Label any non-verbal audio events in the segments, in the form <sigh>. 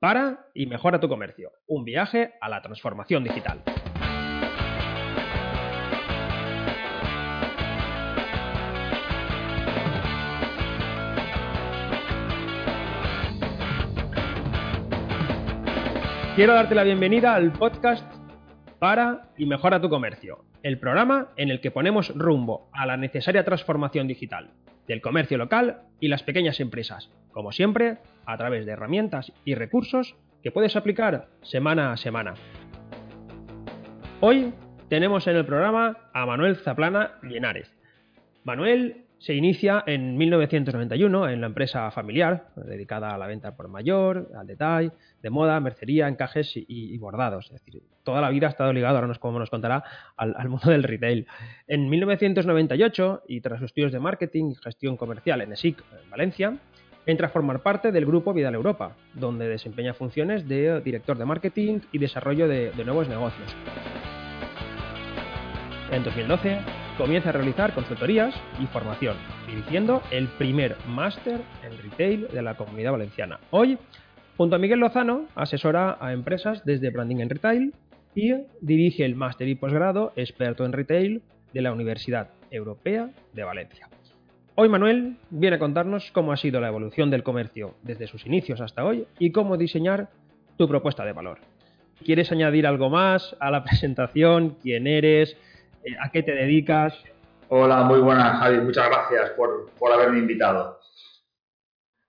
para y mejora tu comercio. Un viaje a la transformación digital. Quiero darte la bienvenida al podcast para y mejora tu comercio, el programa en el que ponemos rumbo a la necesaria transformación digital del comercio local y las pequeñas empresas, como siempre, a través de herramientas y recursos que puedes aplicar semana a semana. Hoy tenemos en el programa a Manuel Zaplana Llenares. Manuel se inicia en 1991 en la empresa familiar, dedicada a la venta por mayor, al detalle, de moda, mercería, encajes y, bordados. Es decir, toda la vida ha estado ligado, ahora nos, como nos contará, al, al, mundo del retail. En 1998, y tras estudios de marketing y gestión comercial en ESIC, en Valencia, entra a formar parte del grupo Vidal Europa, donde desempeña funciones de director de marketing y desarrollo de, de nuevos negocios. En 2012 comienza a realizar consultorías y formación, dirigiendo el primer máster en retail de la comunidad valenciana. Hoy, junto a Miguel Lozano, asesora a empresas desde branding en retail y dirige el máster y posgrado experto en retail de la Universidad Europea de Valencia. Hoy Manuel viene a contarnos cómo ha sido la evolución del comercio desde sus inicios hasta hoy y cómo diseñar tu propuesta de valor. ¿Quieres añadir algo más a la <laughs> presentación? ¿Quién eres? Eh, ¿A qué te dedicas? Hola, muy buenas, Javi. Muchas gracias por, haberme invitado.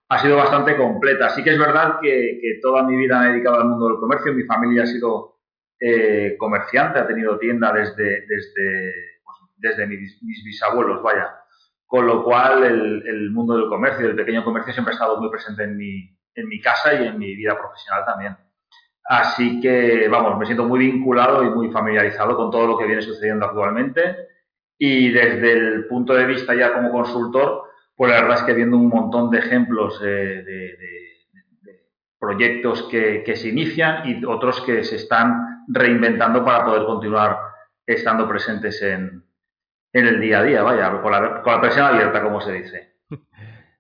Ha sido bastante completa. Sí que es verdad que, toda mi vida me he dedicado al mundo del comercio. Mi familia ha sido eh, comerciante, ha tenido tienda desde, desde, pues, desde mis, bisabuelos, vaya. Con lo cual, el, mundo del comercio, del pequeño comercio, siempre ha estado muy presente en mi, en mi casa y en mi vida profesional también. Así que, vamos, me siento muy vinculado y muy familiarizado con todo lo que viene sucediendo actualmente. Y desde el punto de vista ya como consultor, pues la verdad es que viendo un montón de ejemplos de, proyectos que, se inician y otros que se están reinventando para poder continuar estando presentes en, el día a día, vaya, con la, con la presión abierta, como se dice.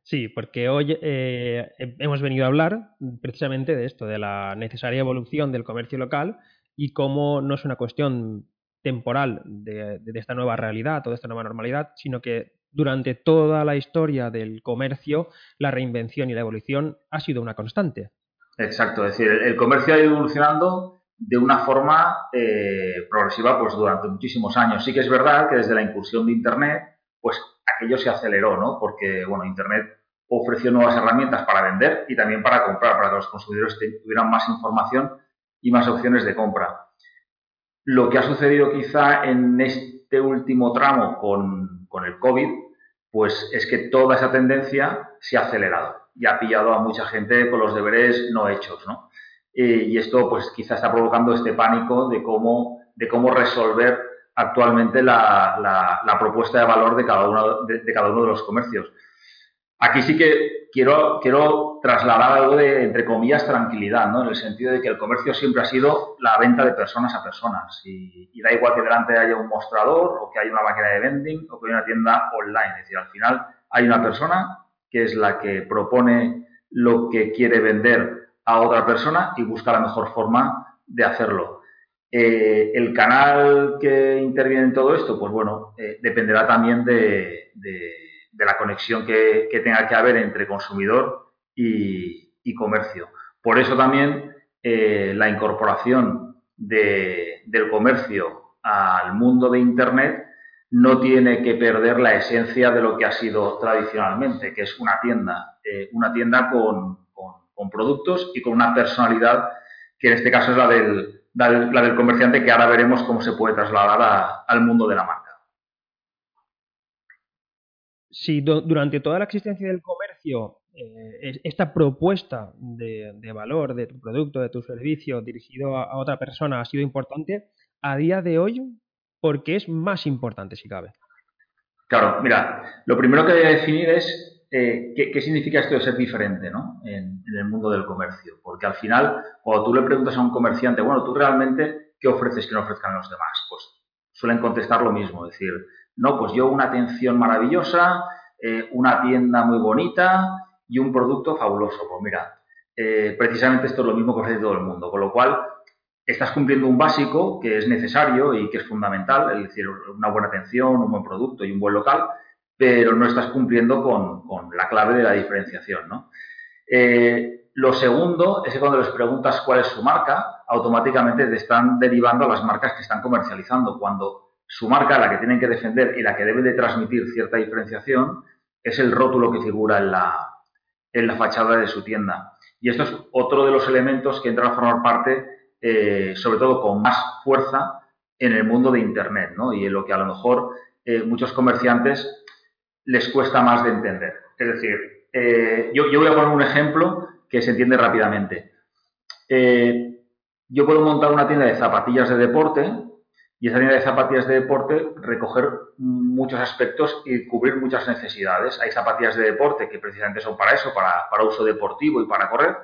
Sí, porque hoy eh, hemos venido a hablar precisamente de esto, de la necesaria evolución del comercio local y cómo no es una cuestión temporal de, esta nueva realidad o de esta nueva normalidad, sino que durante toda la historia del comercio la reinvención y la evolución ha sido una constante. Exacto, es decir, el comercio ha ido evolucionando de una forma eh, progresiva pues durante muchísimos años. Sí que es verdad que desde la incursión de Internet, pues aquello se aceleró, ¿no? Porque, bueno, Internet ofreció nuevas herramientas para vender y también para comprar, para que los consumidores tuvieran más información y más opciones de compra. Lo que ha sucedido quizá en este último tramo con, con el COVID, pues es que toda esa tendencia se ha acelerado y ha pillado a mucha gente con los deberes no hechos, ¿no? y esto, pues, quizá está provocando este pánico de cómo, de cómo resolver actualmente la, la, propuesta de valor de cada, uno, de, cada uno de los comercios. Aquí sí que quiero, quiero trasladar algo de, entre comillas, tranquilidad, ¿no? En el sentido de que el comercio siempre ha sido la venta de personas a personas. Y, da igual que delante haya un mostrador o que haya una máquina de vending o que haya una tienda online. Es decir, al final hay una persona que es la que propone lo que quiere vender a otra persona y busca la mejor forma de hacerlo. Eh, el canal que interviene en todo esto, pues bueno, eh, dependerá también de, la conexión que, tenga que haber entre consumidor y, comercio. Por eso también eh, la incorporación del comercio al mundo de Internet no tiene que perder la esencia de lo que ha sido tradicionalmente, que es una tienda, una tienda con, con productos y con una personalidad que en este caso es la del, la del comerciante que ahora veremos cómo se puede trasladar al mundo de la marca. Si durante toda la existencia del comercio eh, esta propuesta de, valor de tu producto, de tu servicio dirigido a, otra persona ha sido importante, a día de hoy, ¿por qué es más importante si cabe? Claro, mira, lo primero que voy a definir es eh, ¿qué, significa esto de ser diferente ¿no? en, el mundo del comercio. Porque al final, cuando tú le preguntas a un comerciante, bueno, tú realmente, ¿qué ofreces que no ofrezcan los demás? Pues suelen contestar lo mismo, decir, no, pues yo una atención maravillosa, eh, una tienda muy bonita y un producto fabuloso. Pues mira, eh, precisamente esto es lo mismo que ofrece todo el mundo. Con lo cual, estás cumpliendo un básico que es necesario y que es fundamental, es decir, una buena atención, un buen producto y un buen local, pero no estás cumpliendo con, la clave de la diferenciación. ¿no? Eh, lo segundo es que cuando les preguntas cuál es su marca, automáticamente te están derivando a las marcas que están comercializando, cuando su marca, la que tienen que defender y la que debe de transmitir cierta diferenciación, es el rótulo que figura en la, en la fachada de su tienda. Y esto es otro de los elementos que entran a formar parte, eh, sobre todo con más fuerza, en el mundo de Internet, ¿no? Y en lo que a lo mejor eh, muchos comerciantes les cuesta más de entender. Es decir, eh, yo, voy a poner un ejemplo que se entiende rápidamente. Eh, yo puedo montar una tienda de zapatillas de deporte y esa tienda de zapatillas de deporte recoger muchos aspectos y cubrir muchas necesidades. Hay zapatillas de deporte que precisamente son para eso, para, para uso deportivo y para correr,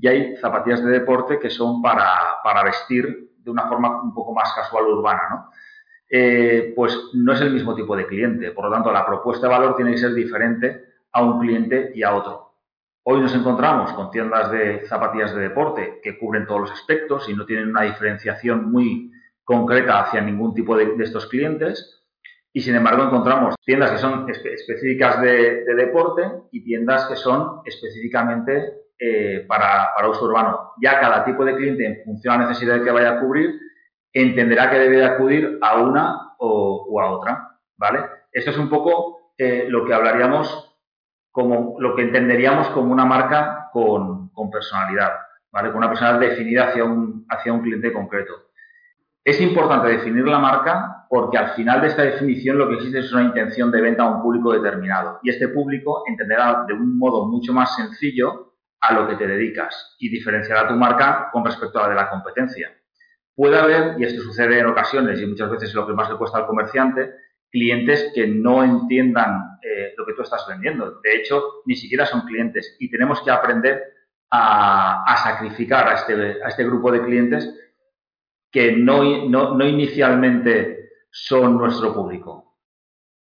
y hay zapatillas de deporte que son para, para vestir de una forma un poco más casual urbana, ¿no? Eh, pues no es el mismo tipo de cliente. Por lo tanto, la propuesta de valor tiene que ser diferente a un cliente y a otro. Hoy nos encontramos con tiendas de zapatillas de deporte que cubren todos los aspectos y no tienen una diferenciación muy concreta hacia ningún tipo de, estos clientes. Y sin embargo encontramos tiendas que son específicas de, deporte y tiendas que son específicamente eh, para, uso urbano. Ya cada tipo de cliente, en función de la necesidad que vaya a cubrir, entenderá que debe de acudir a una o, a otra, ¿vale? Esto es un poco eh, lo que hablaríamos como, lo que entenderíamos como una marca con, personalidad, ¿vale? Con una personalidad definida hacia un, hacia un cliente concreto. Es importante definir la marca porque al final de esta definición lo que existe es una intención de venta a un público determinado y este público entenderá de un modo mucho más sencillo a lo que te dedicas y diferenciará tu marca con respecto a la de la competencia. Puede haber, y esto sucede en ocasiones y muchas veces es lo que más le cuesta al comerciante, clientes que no entiendan eh, lo que tú estás vendiendo. De hecho, ni siquiera son clientes y tenemos que aprender a, sacrificar a este, a este, grupo de clientes que no, no inicialmente son nuestro público.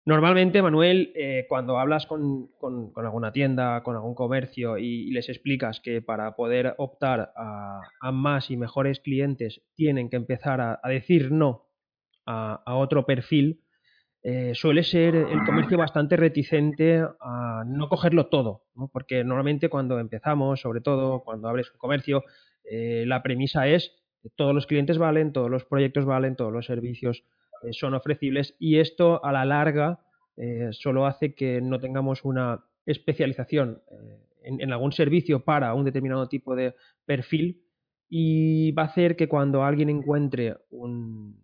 Normalmente, Manuel, eh, cuando hablas con, alguna tienda, con algún comercio y, les explicas que para poder optar a, más y mejores clientes tienen que empezar a, decir no a, otro perfil, eh, suele ser el comercio bastante reticente a no cogerlo todo, porque normalmente cuando empezamos, sobre todo cuando abres un comercio, eh, la premisa es que todos los clientes valen, todos los proyectos valen, todos los servicios son ofrecibles y esto a la larga eh, solo hace que no tengamos una especialización eh, en, algún servicio para un determinado tipo de perfil y va a hacer que cuando alguien encuentre un,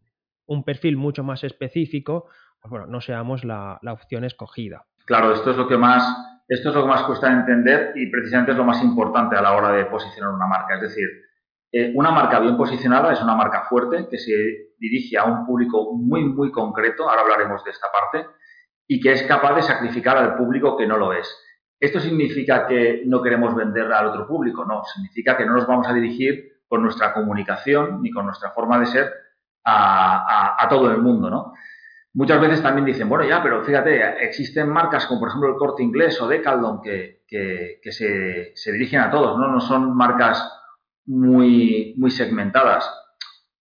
perfil mucho más específico, pues bueno, no seamos la, opción escogida. Claro, esto es lo que más esto es lo que más cuesta entender y precisamente es lo más importante a la hora de posicionar una marca. Es decir, eh, una marca bien posicionada es una marca fuerte que se dirige a un público muy, muy concreto, ahora hablaremos de esta parte, y que es capaz de sacrificar al público que no lo es. ¿Esto significa que no queremos vender al otro público? No, significa que no nos vamos a dirigir con nuestra comunicación ni con nuestra forma de ser a, todo el mundo, ¿no? Muchas veces también dicen, bueno, ya, pero fíjate, existen marcas como por ejemplo el Corte Inglés o Decathlon que, que, se, se, dirigen a todos, ¿no? No son marcas muy, muy segmentadas.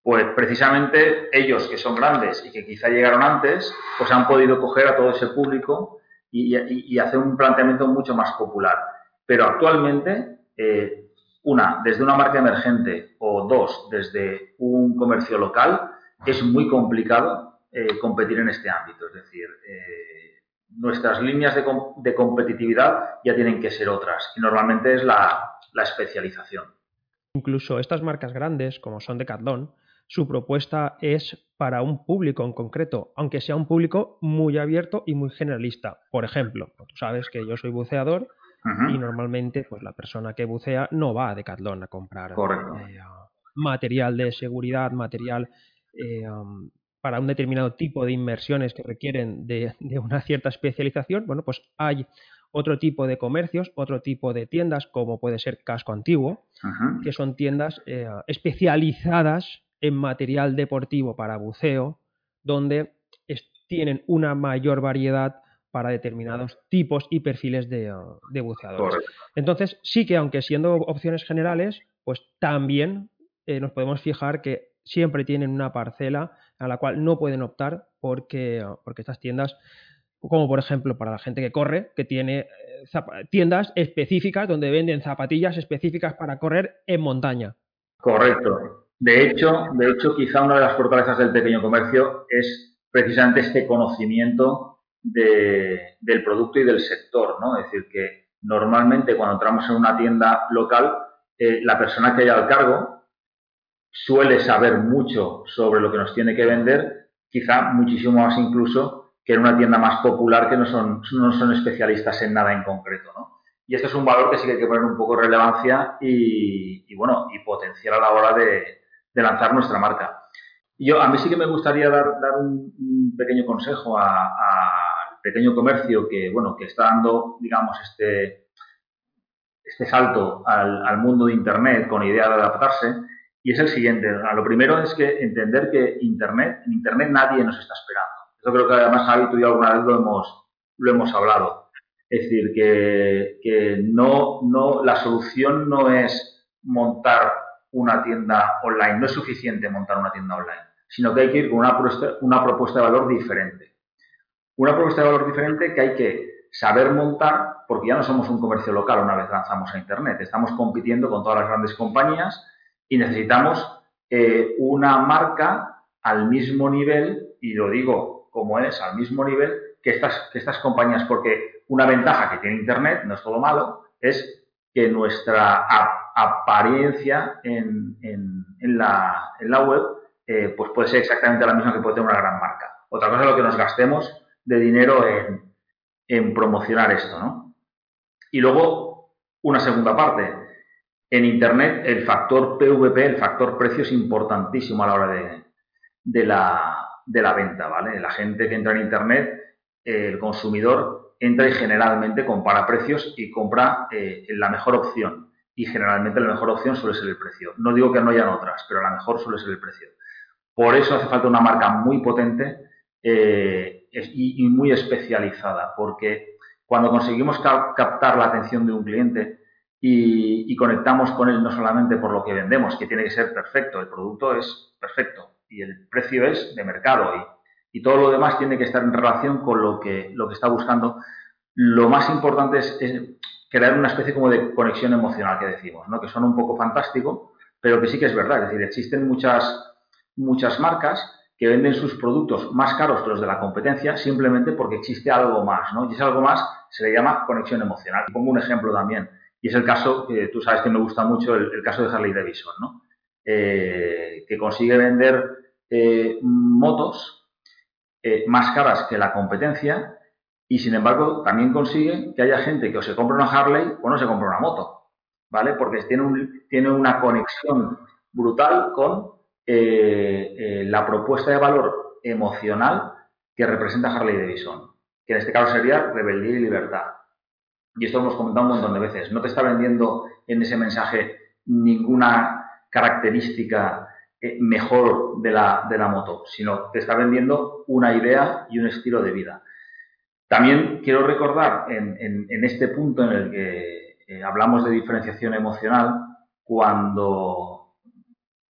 Pues precisamente ellos que son grandes y que quizá llegaron antes, pues han podido coger a todo ese público y, hacer un planteamiento mucho más popular. Pero actualmente, eh, una, desde una marca emergente o dos, desde un comercio local, es muy complicado eh, competir en este ámbito. Es decir, eh, nuestras líneas de, competitividad ya tienen que ser otras y normalmente es la, la especialización. Incluso estas marcas grandes, como son Decathlon, su propuesta es para un público en concreto, aunque sea un público muy abierto y muy generalista. Por ejemplo, tú sabes que yo soy buceador y normalmente pues la persona que bucea no va a Decathlon a comprar eh, material de seguridad, material eh, um, para un determinado tipo de inversiones que requieren de, una cierta especialización. Bueno, pues hay otro tipo de comercios, otro tipo de tiendas, como puede ser Casco Antiguo, que son tiendas eh, especializadas en material deportivo para buceo, donde tienen una mayor variedad para determinados tipos y perfiles de, buceadores. Entonces, sí que aunque siendo opciones generales, pues también eh, nos podemos fijar que siempre tienen una parcela a la cual no pueden optar porque, porque estas tiendas, como por ejemplo para la gente que corre, que tiene eh, tiendas específicas donde venden zapatillas específicas para correr en montaña. Correcto. De hecho, de hecho, quizá una de las fortalezas del pequeño comercio es precisamente este conocimiento del producto y del sector, ¿no? Es decir, que normalmente cuando entramos en una tienda local, eh, la persona que hay al cargo suele saber mucho sobre lo que nos tiene que vender, quizá muchísimo más incluso que en una tienda más popular que no son, no son especialistas en nada en concreto, ¿no? Y esto es un valor que sí que hay que poner un poco de relevancia y, bueno, y potenciar a la hora de, lanzar nuestra marca. Yo, a mí sí que me gustaría dar, un, pequeño consejo al pequeño comercio que, bueno, que está dando, digamos, este, este salto al, al mundo de Internet con idea de adaptarse y es el siguiente. Lo primero es que entender que Internet, en Internet nadie nos está esperando. Eso creo que además Javi, tú y yo alguna vez lo hemos, lo hemos hablado. Es decir, que, que no, no, la solución no es montar una tienda online, no es suficiente montar una tienda online, sino que hay que ir con una, una propuesta de valor diferente. Una propuesta de valor diferente que hay que saber montar, porque ya no somos un comercio local una vez lanzamos a Internet, estamos compitiendo con todas las grandes compañías y necesitamos eh, una marca al mismo nivel, y lo digo como es, al mismo nivel que estas, que estas compañías, porque una ventaja que tiene Internet, no es todo malo, es que nuestra apariencia en, en, la, en, la, web eh, pues puede ser exactamente la misma que puede tener una gran marca. Otra cosa es lo que nos gastemos de dinero en, en promocionar esto, ¿no? Y luego, una segunda parte, en Internet el factor PVP, el factor precio es importantísimo a la hora de, de, la, de la, venta, ¿vale? La gente que entra en Internet, el consumidor entra y generalmente compara precios y compra eh, la mejor opción. Y generalmente la mejor opción suele ser el precio. No digo que no hayan otras, pero la mejor suele ser el precio. Por eso hace falta una marca muy potente eh, y, muy especializada, porque cuando conseguimos captar la atención de un cliente, y, conectamos con él no solamente por lo que vendemos, que tiene que ser perfecto, el producto es perfecto y el precio es de mercado y, y todo lo demás tiene que estar en relación con lo que, lo que está buscando. Lo más importante es, crear una especie como de conexión emocional que decimos, ¿no? que son un poco fantástico, pero que sí que es verdad. Es decir, existen muchas, muchas marcas que venden sus productos más caros que los de la competencia simplemente porque existe algo más, ¿no? Y ese algo más se le llama conexión emocional. Pongo un ejemplo también. Y es el caso, que tú sabes que me gusta mucho, el, caso de Harley Davidson, ¿no? Eh, que consigue vender eh, motos eh, más caras que la competencia y sin embargo también consigue que haya gente que o se compra una Harley o no se compra una moto, ¿vale? Porque tiene, tiene una conexión brutal con la propuesta de valor emocional que representa Harley Davidson, que en este caso sería rebeldía y libertad y esto lo hemos comentado un montón de veces, no te está vendiendo en ese mensaje ninguna característica eh, mejor de la, de la moto, sino te está vendiendo una idea y un estilo de vida. También quiero recordar en, este punto en el que eh, hablamos de diferenciación emocional, cuando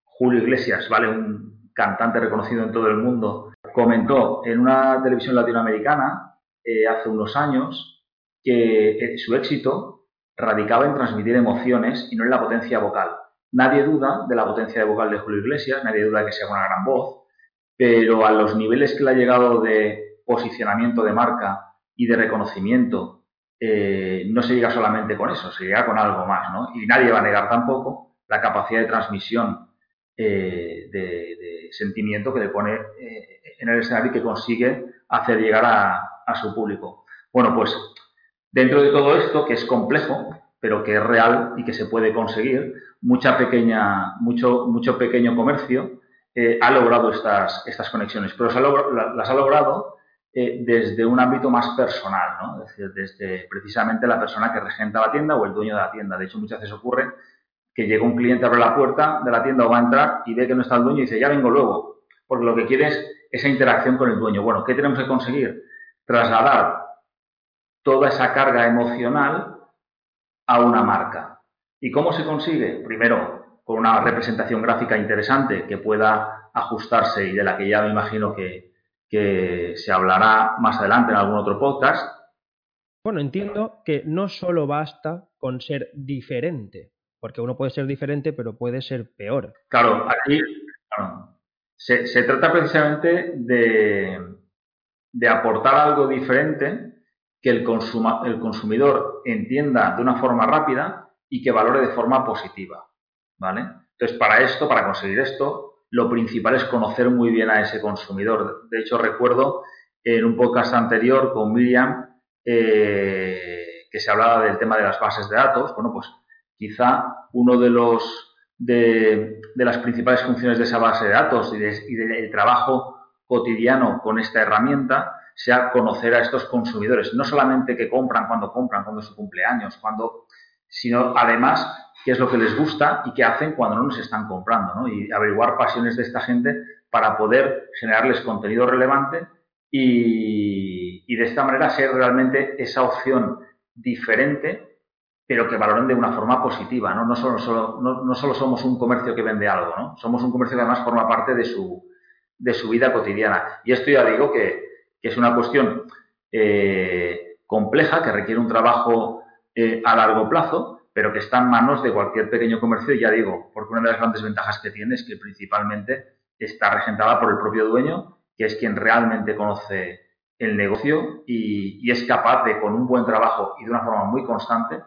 Julio Iglesias, ¿vale? un cantante reconocido en todo el mundo, comentó en una televisión latinoamericana eh, hace unos años que eh, su éxito radicaba en transmitir emociones y no en la potencia vocal. Nadie duda de la potencia de vocal de Julio Iglesias, nadie duda de que sea una gran voz, pero a los niveles que le ha llegado de posicionamiento de marca y de reconocimiento, eh, no se llega solamente con eso, se llega con algo más, ¿no? Y nadie va a negar tampoco la capacidad de transmisión eh, de, sentimiento que le pone en el escenario y que consigue hacer llegar a, a su público. Bueno, pues Dentro de todo esto, que es complejo, pero que es real y que se puede conseguir, mucha pequeña, mucho, mucho pequeño comercio eh, ha logrado estas, estas conexiones, pero las ha logrado eh, desde un ámbito más personal, ¿no? es decir, desde precisamente la persona que regenta la tienda o el dueño de la tienda. De hecho, muchas veces ocurre que llega un cliente, abre la puerta de la tienda o va a entrar y ve que no está el dueño y dice, ya vengo luego, porque lo que quiere es esa interacción con el dueño. Bueno, ¿qué tenemos que conseguir? Trasladar toda esa carga emocional a una marca. ¿Y cómo se consigue? Primero, con una representación gráfica interesante que pueda ajustarse y de la que ya me imagino que, que se hablará más adelante en algún otro podcast. Bueno, entiendo que no solo basta con ser diferente, porque uno puede ser diferente, pero puede ser peor. Claro, aquí se, se, trata precisamente de, de, aportar algo diferente que el, consuma, el consumidor entienda de una forma rápida y que valore de forma positiva. ¿Vale? Entonces, para esto, para conseguir esto, lo principal es conocer muy bien a ese consumidor. De hecho, recuerdo en un podcast anterior con Miriam eh, que se hablaba del tema de las bases de datos. Bueno, pues quizá uno de los de, las principales funciones de esa base de datos y, del trabajo cotidiano con esta herramienta sea conocer a estos consumidores, no solamente que compran cuando compran, cuando es su cumpleaños, cuando, sino además qué es lo que les gusta y qué hacen cuando no nos están comprando, ¿no? Y averiguar pasiones de esta gente para poder generarles contenido relevante y, y de esta manera ser realmente esa opción diferente, pero que valoren de una forma positiva, ¿no? No solo, solo no, solo somos un comercio que vende algo, ¿no? Somos un comercio que además forma parte de su, de su vida cotidiana. Y esto ya digo que, que es una cuestión eh, compleja, que requiere un trabajo eh, a largo plazo, pero que está en manos de cualquier pequeño comercio, ya digo, porque una de las grandes ventajas que tiene es que principalmente está regentada por el propio dueño, que es quien realmente conoce el negocio y, es capaz de, con un buen trabajo y de una forma muy constante,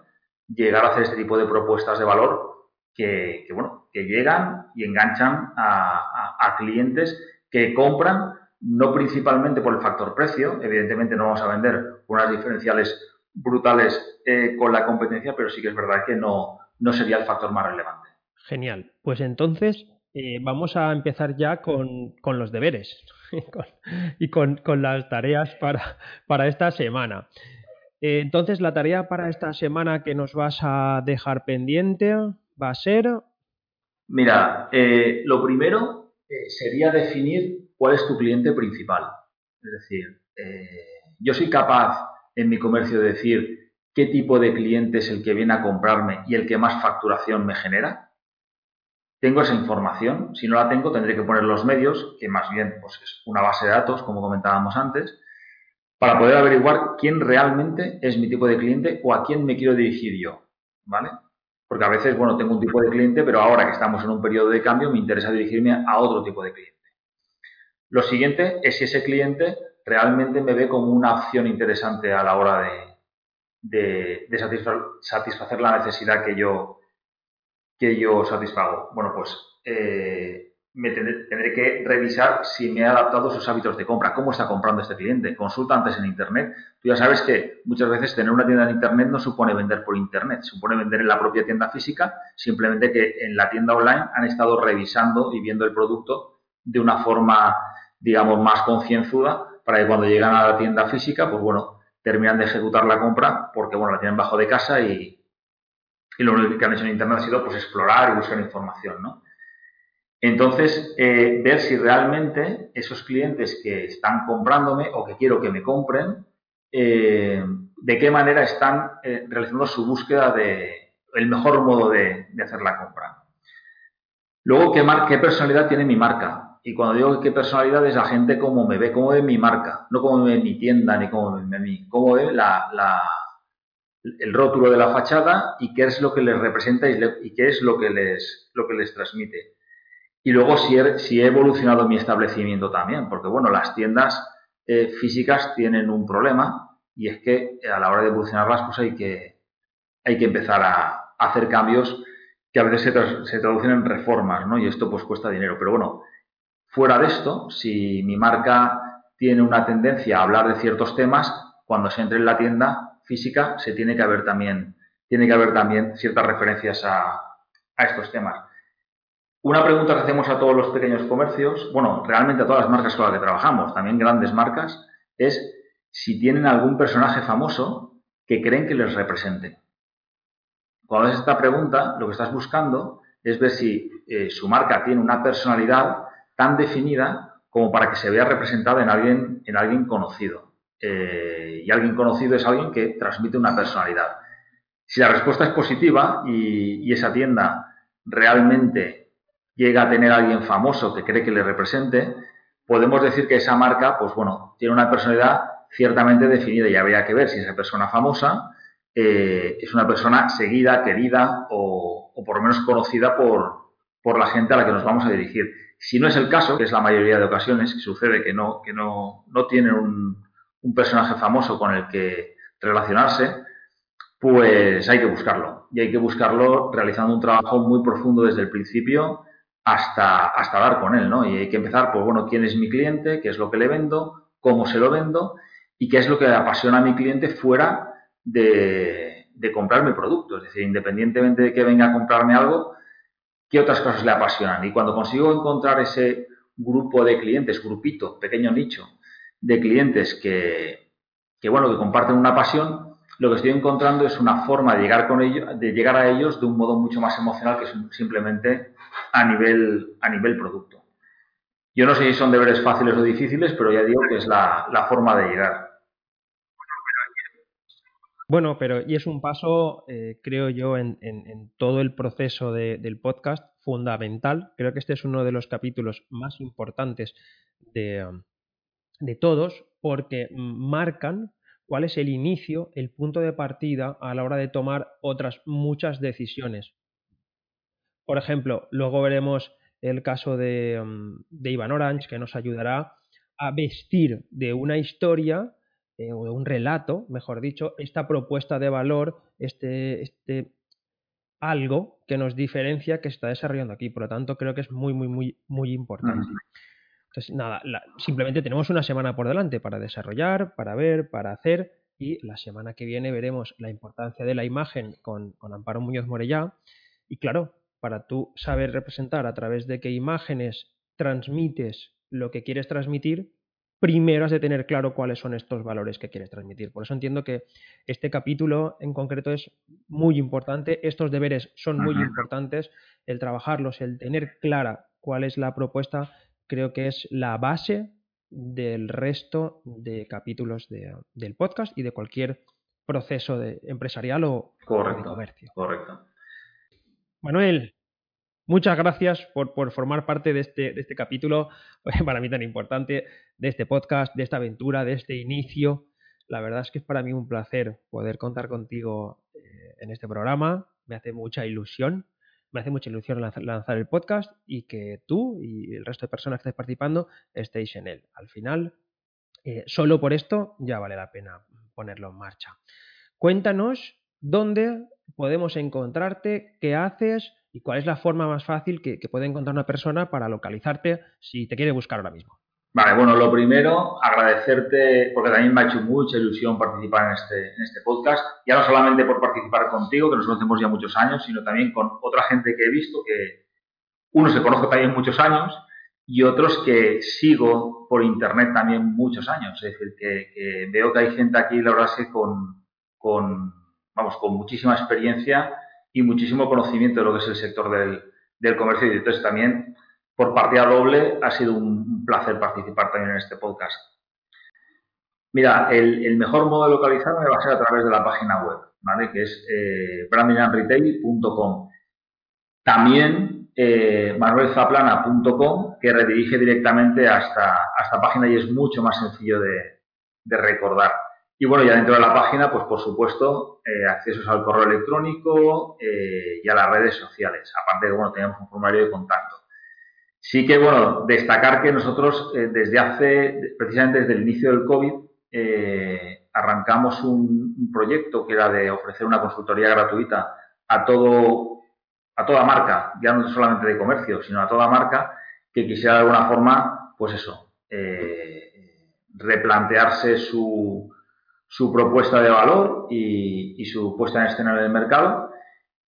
llegar a hacer este tipo de propuestas de valor que, bueno, que llegan y enganchan a clientes que compran no principalmente por el factor precio, evidentemente no vamos a vender unas diferenciales brutales eh, con la competencia, pero sí que es verdad que no, no sería el factor más relevante. Genial. Pues entonces eh, vamos a empezar ya con, con los deberes <laughs> y con, con, las tareas para, para esta semana. Eh, entonces, la tarea para esta semana que nos vas a dejar pendiente va a ser... Mira, lo primero sería definir cuál es tu cliente principal. Es decir, yo soy capaz en mi comercio decir qué tipo de cliente es el que viene a comprarme y el que más facturación me genera? ¿Tengo esa información? Si no la tengo, tendré que poner los medios, que más bien pues, es una base de datos, como comentábamos antes, para poder averiguar quién realmente es mi tipo de cliente o a quién me quiero dirigir yo. ¿Vale? Porque a veces, bueno, tengo un tipo de cliente, pero ahora que estamos en un periodo de cambio, me interesa dirigirme a otro tipo de cliente. Lo siguiente es si ese cliente realmente me ve como una opción interesante a la hora de, satisfacer la necesidad que yo, que yo satisfago. Bueno, pues eh, me tendré, que revisar si me ha adaptado sus hábitos de compra, cómo está comprando este cliente. Consulta antes en Internet. Tú ya sabes que muchas veces tener una tienda en Internet no supone vender por Internet, supone vender en la propia tienda física, simplemente que en la tienda online han estado revisando y viendo el producto de una forma, digamos, más concienzuda para que cuando llegan a la tienda física, pues bueno, terminan de ejecutar la compra porque, bueno, la tienen bajo de casa y, lo único que han hecho en Internet ha sido pues explorar y buscar información, ¿no? Entonces, eh, ver si realmente esos clientes que están comprándome o que quiero que me compren, eh, de qué manera están eh, realizando su búsqueda de el mejor modo de, hacer la compra. Luego, ¿qué, ¿qué personalidad tiene mi marca? Y cuando digo qué personalidad es la gente cómo me ve, cómo ve mi marca, no cómo ve mi tienda ni cómo ve mi, cómo ve la, la, el rótulo de la fachada y qué es lo que les representa y, qué es lo que les, lo que les transmite. Y luego si he, si he evolucionado mi establecimiento también, porque bueno, las tiendas eh, físicas tienen un problema y es que a la hora de evolucionarlas pues hay que, hay que empezar a, hacer cambios que a veces se, se traducen en reformas, ¿no? Y esto pues cuesta dinero. Pero bueno, Fuera de esto, si mi marca tiene una tendencia a hablar de ciertos temas, cuando se entre en la tienda física se tiene que haber también, tiene que haber también ciertas referencias a, estos temas. Una pregunta que hacemos a todos los pequeños comercios, bueno, realmente a todas las marcas con las que trabajamos, también grandes marcas, es si tienen algún personaje famoso que creen que les represente. Cuando haces esta pregunta, lo que estás buscando es ver si eh, su marca tiene una personalidad tan definida como para que se vea representada en alguien, en alguien conocido. Eh, y alguien conocido es alguien que transmite una personalidad. Si la respuesta es positiva y, esa tienda realmente llega a tener a alguien famoso que cree que le represente, podemos decir que esa marca, pues bueno, tiene una personalidad ciertamente definida y habría que ver si esa persona famosa eh, es una persona seguida, querida o, por lo menos conocida por, por, la gente a la que nos vamos a dirigir. Si no es el caso, que es la mayoría de ocasiones que sucede que no, que no, no tiene un, un personaje famoso con el que relacionarse, pues hay que buscarlo. Y hay que buscarlo realizando un trabajo muy profundo desde el principio hasta, hasta dar con él, ¿no? Y hay que empezar por, bueno, quién es mi cliente, qué es lo que le vendo, cómo se lo vendo y qué es lo que apasiona a mi cliente fuera de, de comprar mi producto. Es decir, independientemente de que venga a comprarme algo, ¿qué otras cosas le apasionan? Y cuando consigo encontrar ese grupo de clientes, grupito, pequeño nicho, de clientes que, que, bueno, que comparten una pasión, lo que estoy encontrando es una forma de llegar, con ellos, de llegar a ellos de un modo mucho más emocional que simplemente a nivel, a nivel producto. Yo no sé si son deberes fáciles o difíciles, pero ya digo que es la, la forma de llegar. Bueno, pero y es un paso, eh, creo yo, en, todo el proceso del podcast fundamental. Creo que este es uno de los capítulos más importantes de, de todos porque marcan cuál es el inicio, el punto de partida a la hora de tomar otras muchas decisiones. Por ejemplo, luego veremos el caso de, mm, de Iván Orange, que nos ayudará a vestir de una historia eh, o un relato, mejor dicho, esta propuesta de valor, este, este algo que nos diferencia que se está desarrollando aquí. Por lo tanto, creo que es muy, muy, muy, muy importante. Entonces, nada, simplemente tenemos una semana por delante para desarrollar, para ver, para hacer y la semana que viene veremos la importancia de la imagen con, con Amparo Muñoz Morellá y claro, para tú saber representar a través de qué imágenes transmites lo que quieres transmitir, primero has de tener claro cuáles son estos valores que quieres transmitir. Por eso entiendo que este capítulo en concreto es muy importante, estos deberes son muy importantes, el trabajarlos, el tener clara cuál es la propuesta creo que es la base del resto de capítulos del podcast y de cualquier proceso de empresarial o, de comercio. Correcto. Manuel, muchas gracias por, formar parte de este, de este, capítulo, <laughs> para mí tan importante, de este podcast, de esta aventura, de este inicio. La verdad es que es para mí un placer poder contar contigo eh, en este programa. Me hace mucha ilusión me hace mucha ilusión lanzar el podcast y que tú y el resto de personas que estáis participando estéis en él. Al final, eh, solo por esto ya vale la pena ponerlo en marcha. Cuéntanos dónde podemos encontrarte, qué haces y cuál es la forma más fácil que puede encontrar una persona para localizarte si te quiere buscar ahora mismo. Vale, bueno, lo primero, agradecerte, porque también me ha hecho mucha ilusión participar en este, este podcast, ya no solamente por participar contigo, que nos conocemos ya muchos años, sino también con otra gente que he visto, que uno se conoce también muchos años y otros que sigo por internet también muchos años. Es decir, que, veo que hay gente aquí, la verdad que con, vamos, con muchísima experiencia y muchísimo conocimiento de lo que es el sector del, del comercio y entonces también por partida doble ha sido un placer participar también en este podcast. Mira, el, mejor modo de localizarme va a ser a través de la página web, ¿vale? Que es eh, brandingandretail.com. También eh, manuelzaplana.com, que redirige directamente hasta esta página y es mucho más sencillo de, recordar. Y bueno, ya dentro de la página, pues por supuesto, eh, accesos al correo electrónico eh, y a las redes sociales. Aparte de que, bueno, tenemos un formulario de contacto. Sí que, bueno, destacar que nosotros eh, desde hace, precisamente desde el inicio del COVID, eh, arrancamos un, proyecto que era de ofrecer una consultoría gratuita a todo, a toda marca, ya no solamente de comercio, sino a toda marca que quisiera de alguna forma, pues eso, replantearse su, su propuesta de valor y, su puesta en escena en el mercado.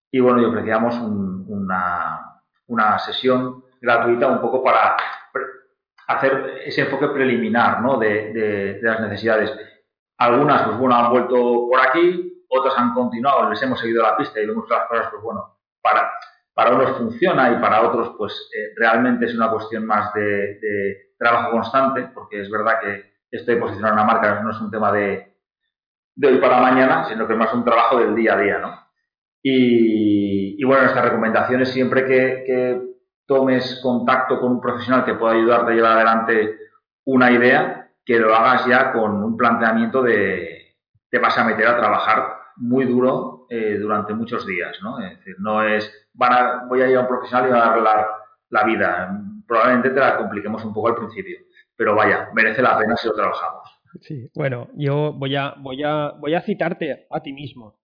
Y bueno, y ofrecíamos una, una sesión gratuita un poco para hacer ese enfoque preliminar ¿no? de, de, las necesidades. Algunas, pues bueno, han vuelto por aquí, otras han continuado, les hemos seguido la pista y vemos que las cosas, pues bueno, para, para unos funciona y para otros, pues eh, realmente es una cuestión más de, de, trabajo constante, porque es verdad que esto de posicionar una marca no es un tema de, de hoy para mañana, sino que es más un trabajo del día a día, ¿no? Y, bueno, nuestra recomendación es siempre que, tomes contacto con un profesional que pueda ayudarte a llevar adelante una idea, que lo hagas ya con un planteamiento de te vas a meter a trabajar muy duro eh, durante muchos días, ¿no? Es decir, no es voy a ir a un profesional y voy a darle la, la vida. Probablemente te la compliquemos un poco al principio, pero vaya, merece la pena si lo trabajamos. Sí, bueno, yo voy a, voy a, voy a citarte a ti mismo.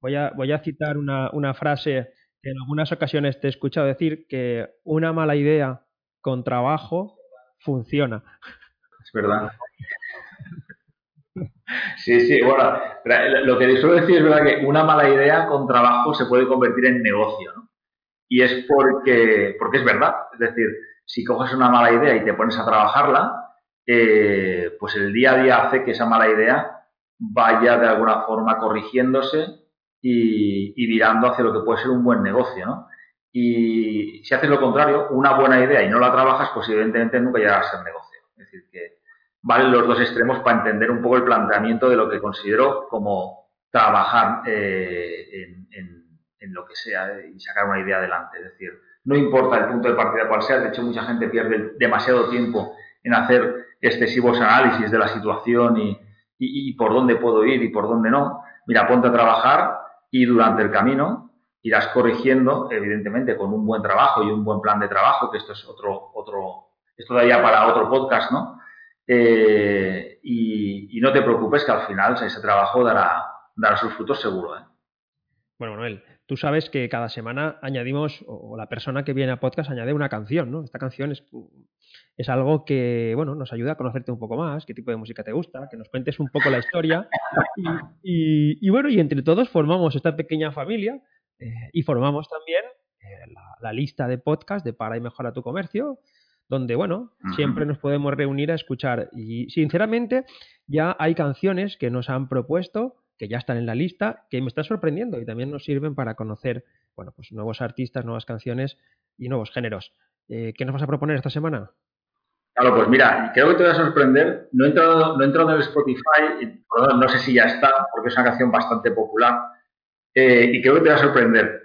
Voy a, citar una, una frase que en algunas ocasiones te he escuchado decir que una mala idea con trabajo funciona. Es verdad. Sí, sí, bueno, lo que suelo decir es verdad que una mala idea con trabajo se puede convertir en negocio, ¿no? Y es porque, porque es verdad. Es decir, si coges una mala idea y te pones a trabajarla, eh, pues el día a día hace que esa mala idea vaya de alguna forma corrigiéndose y, virando hacia lo que puede ser un buen negocio, ¿no? Y si haces lo contrario, una buena idea y no la trabajas, pues evidentemente nunca llegará a ser negocio. Es decir, que valen los dos extremos para entender un poco el planteamiento de lo que considero como trabajar eh, en, en, lo que sea y sacar una idea adelante. Es decir, no importa el punto de partida cual sea, de hecho mucha gente pierde demasiado tiempo en hacer excesivos análisis de la situación y, por dónde puedo ir y por dónde no. Mira, ponte a trabajar y durante el camino irás corrigiendo, evidentemente, con un buen trabajo y un buen plan de trabajo, que esto es otro, otro, esto daría para otro podcast, ¿no? Eh, y, no te preocupes que al final ese trabajo dará, dará sus frutos seguro. ¿eh? Bueno, Manuel, tú sabes que cada semana añadimos, o la persona que viene a podcast añade una canción, ¿no? Esta canción es es algo que, bueno, nos ayuda a conocerte un poco más, qué tipo de música te gusta, que nos cuentes un poco la historia. Y, bueno, y entre todos formamos esta pequeña familia eh, y formamos también eh, la, lista de podcast de Para y Mejora tu Comercio, donde, bueno, siempre nos podemos reunir a escuchar. Y sinceramente, ya hay canciones que nos han propuesto, que ya están en la lista, que me están sorprendiendo y también nos sirven para conocer, bueno, pues nuevos artistas, nuevas canciones y nuevos géneros. Eh, ¿Qué nos vas a proponer esta semana? Claro, pues mira, creo que te va a sorprender. No he entrado, no he entrado en el Spotify, no sé si ya está, porque es una canción bastante popular. Eh, y creo que te va a sorprender.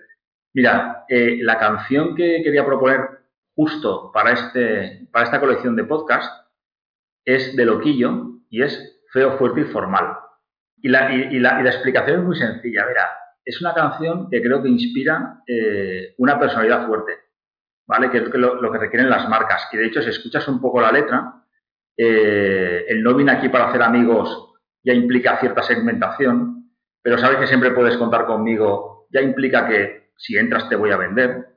Mira, eh, la canción que quería proponer justo para, este, para esta colección de podcast es de Loquillo y es Feo, Fuerte y Formal. Y la, y, la, explicación es muy sencilla. Mira, es una canción que creo que inspira eh, una personalidad fuerte. ¿vale? Que es lo, que requieren las marcas. Y de hecho, si escuchas un poco la letra, eh, el no viene aquí para hacer amigos ya implica cierta segmentación, pero sabes que siempre puedes contar conmigo, ya implica que si entras te voy a vender.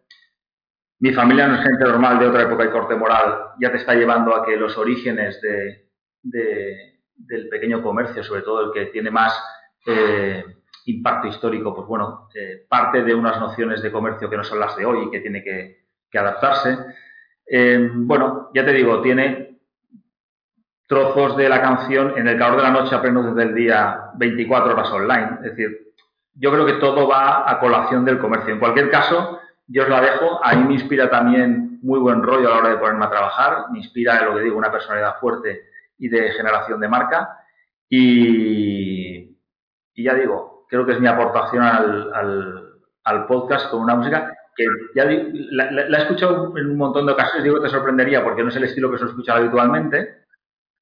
Mi familia no es gente normal de otra época y corte moral, ya te está llevando a que los orígenes de, del pequeño comercio, sobre todo el que tiene más eh, impacto histórico, pues bueno, eh, parte de unas nociones de comercio que no son las de hoy y que tiene que, adaptarse. Eh, bueno, ya te digo, tiene trozos de la canción en el calor de la noche a pleno desde el día 24 horas online. Es decir, yo creo que todo va a colación del comercio. En cualquier caso, yo os la dejo. A mí me inspira también muy buen rollo a la hora de ponerme a trabajar. Me inspira, lo que digo, una personalidad fuerte y de generación de marca. Y, ya digo, creo que es mi aportación al, al podcast con una música que ya la, he escuchado en un montón de ocasiones, digo te sorprendería porque no es el estilo que se escucha habitualmente,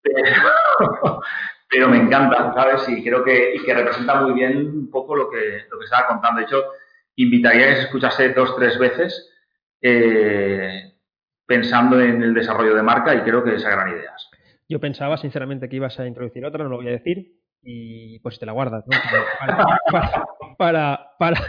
<laughs> pero, me encanta, ¿sabes? Y creo que, y que representa muy bien un poco lo que, lo que estaba contando. De hecho, invitaría a que se escuchase dos, tres veces eh, pensando en el desarrollo de marca y creo que gran ideas. Yo pensaba sinceramente que ibas a introducir otra, no lo voy a decir, y pues te la guardas, ¿no? <laughs> Para, para,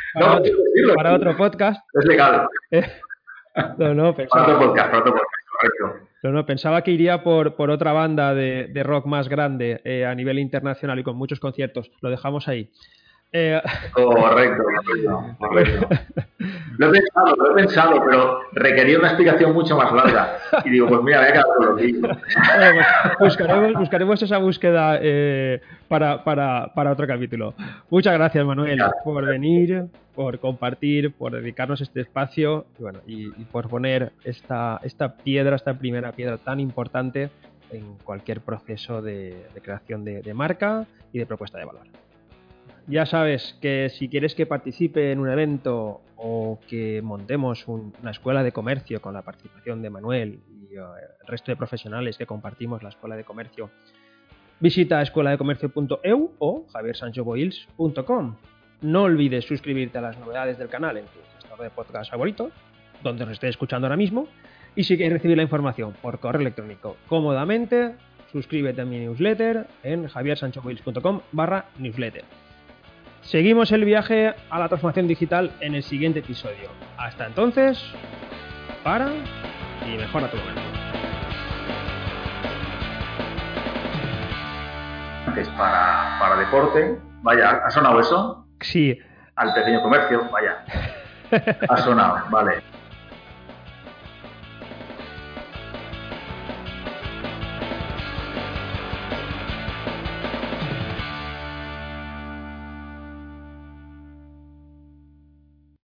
para, otro, podcast. Es legal. <laughs> no, no, pensaba, para otro podcast, para otro podcast, No, no, pensaba que iría por, por otra banda de, de rock más grande eh, a nivel internacional y con muchos conciertos. Lo dejamos ahí. Eh... Correcto, correcto, Lo he pensado, lo he pensado, pero requería una explicación mucho más larga. Y digo, pues mira, voy a quedar con lo que buscaremos, buscaremos esa búsqueda eh, para, para, para, otro capítulo. Muchas gracias, Manuel, por venir, por compartir, por dedicarnos este espacio y, bueno, y, por poner esta, esta piedra, esta primera piedra tan importante en cualquier proceso de, creación de, marca y de propuesta de valor. Ya sabes que si quieres que participe en un evento o que montemos una escuela de comercio con la participación de Manuel y eh, el resto de profesionales que compartimos la escuela de comercio, visita escueladecomercio.eu o javiersanchoboils.com. No olvides suscribirte a las novedades del canal en tu gestor de podcast favorito, donde nos estés escuchando ahora mismo. Y si quieres recibir la información por correo electrónico cómodamente, suscríbete a mi newsletter en javiersanchoboils.com barra newsletter. Seguimos el viaje a la transformación digital en el siguiente episodio. Hasta entonces, para y mejora tu momento. Para, para deporte. Vaya, ¿ha sonado eso? Sí. Al pequeño comercio, vaya. <laughs> Ha sonado, vale.